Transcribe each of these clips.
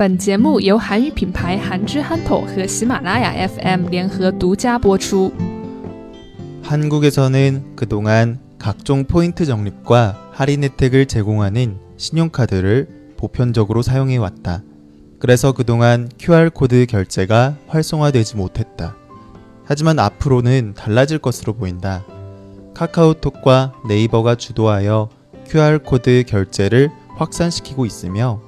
本节目由韩语品牌韩之憨头和喜马拉雅 FM 联合独家播出。 한국에서는 그동안 각종 포인트 적립과 할인 혜택을 제공하는 신용카드를 보편적으로 사용해 왔다. 그래서 그동안 QR코드 결제가 활성화되지 못했다. 하지만 앞으로는 달라질 것으로 보인다. 카카오톡과 네이버가 주도하여 QR코드 결제를 확산시키고 있으며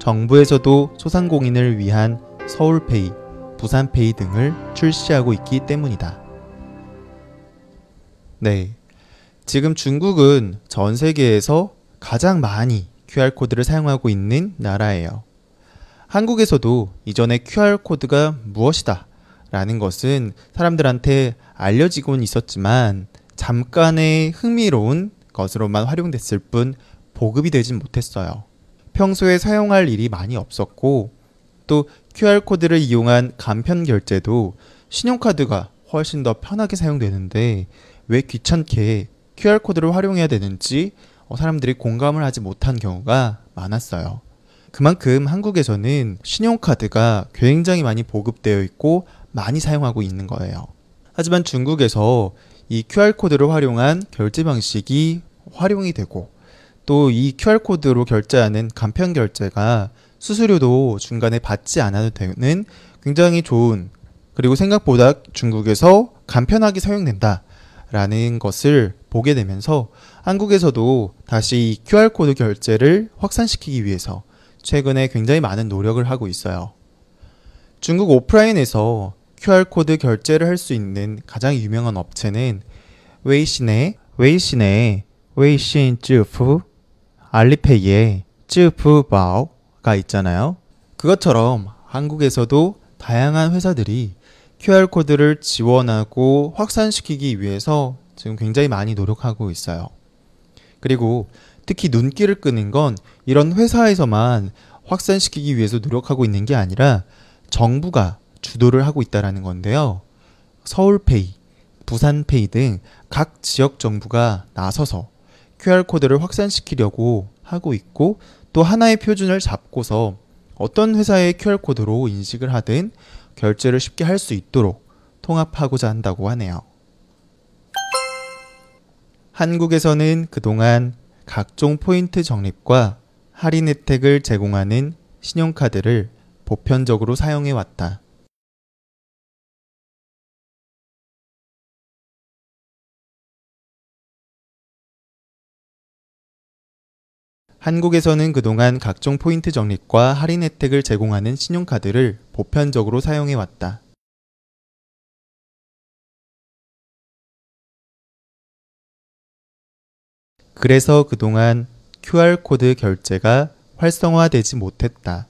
정부에서도 소상공인을 위한 서울페이, 부산페이 등을 출시하고 있기 때문이다. 네. 지금 중국은 전 세계에서 가장 많이 QR코드를 사용하고 있는 나라예요. 한국에서도 이전에 QR코드가 무엇이다 라는 것은 사람들한테 알려지곤 있었지만 잠깐의 흥미로운 것으로만 활용됐을 뿐 보급이 되진 못했어요. 평소에 사용할 일이 많이 없었고 또 QR코드를 이용한 간편 결제도 신용카드가 훨씬 더 편하게 사용되는데 왜 귀찮게 QR코드를 활용해야 되는지 어, 사람들이 공감을 하지 못한 경우가 많았어요. 그만큼 한국에서는 신용카드가 굉장히 많이 보급되어 있고 많이 사용하고 있는 거예요. 하지만 중국에서 이 QR코드를 활용한 결제 방식이 활용이 되고 또 이 QR코드로 결제하는 간편 결제가 수수료도 중간에 받지 않아도 되는 굉장히 좋은 그리고 생각보다 중국에서 간편하게 사용된다. 라는 것을 보게 되면서 한국에서도 다시 이 QR코드 결제를 확산시키기 위해서 최근에 굉장히 많은 노력을 하고 있어요. 중국 오프라인에서 QR코드 결제를 할 수 있는 가장 유명한 업체는 웨이신의 웨이신의 웨이신 쯔프, 알리페이의 支付宝가 있잖아요. 그것처럼 한국에서도 다양한 회사들이 QR코드를 지원하고 확산시키기 위해서 지금 굉장히 많이 노력하고 있어요. 그리고 특히 눈길을 끄는 건 이런 회사에서만 확산시키기 위해서 노력하고 있는 게 아니라 정부가 주도를 하고 있다라는 건데요. 서울페이, 부산페이 등 각 지역 정부가 나서서 QR코드를 확산시키려고 하고 있고 또 하나의 표준을 잡고서 어떤 회사의 QR코드로 인식을 하든 결제를 쉽게 할 수 있도록 통합하고자 한다고 하네요. 한국에서는 그동안 각종 포인트 적립과 할인 혜택을 제공하는 신용카드를 보편적으로 사용해 왔다. 한국에서는 그동안 각종 포인트 적립과 할인 혜택을 제공하는 신용카드를 보편적으로 사용해 왔다. 그래서 그동안 QR코드 결제가 활성화되지 못했다.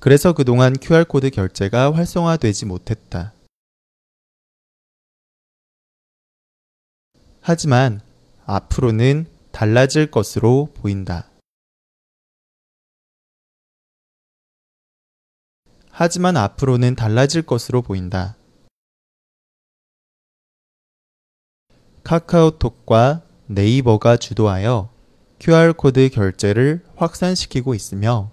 그래서 그동안 QR코드 결제가 활성화되지 못했다. 하지만 앞으로는 달라질 것으로 보인다. 하지만 앞으로는 달라질 것으로 보인다. 카카오톡과 네이버가 주도하여 QR코드 결제를 확산시키고 있으며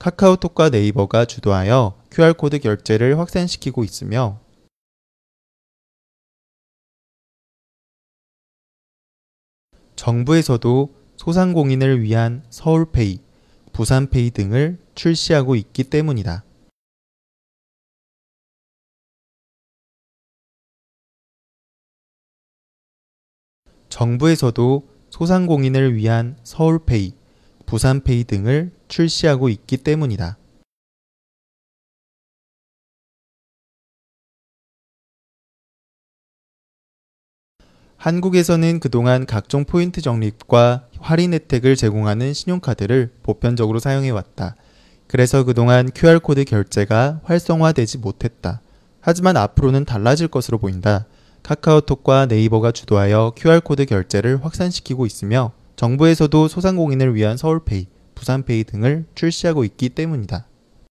카카오톡과 네이버가 주도하여 QR코드 결제를 확산시키고 있으며 정부에서도 소상공인을 위한 서울페이, 부산페이 등을 출시하고 있기 때문이다. 정부에서도 소상공인을 위한 서울페이, 부산페이 등을 출시하고 있기 때문이다. 한국에서는 그동안 각종 포인트 적립과 할인 혜택을 제공하는 신용카드를 보편적으로 사용해 왔다. 그래서 그동안 QR코드 결제가 활성화되지 못했다. 하지만 앞으로는 달라질 것으로 보인다. 카카오톡과 네이버가 주도하여 QR코드 결제를 확산시키고 있으며 정부에서도 소상공인을 위한 서울페이, 부산페이 등을 출시하고 있기 때문이다.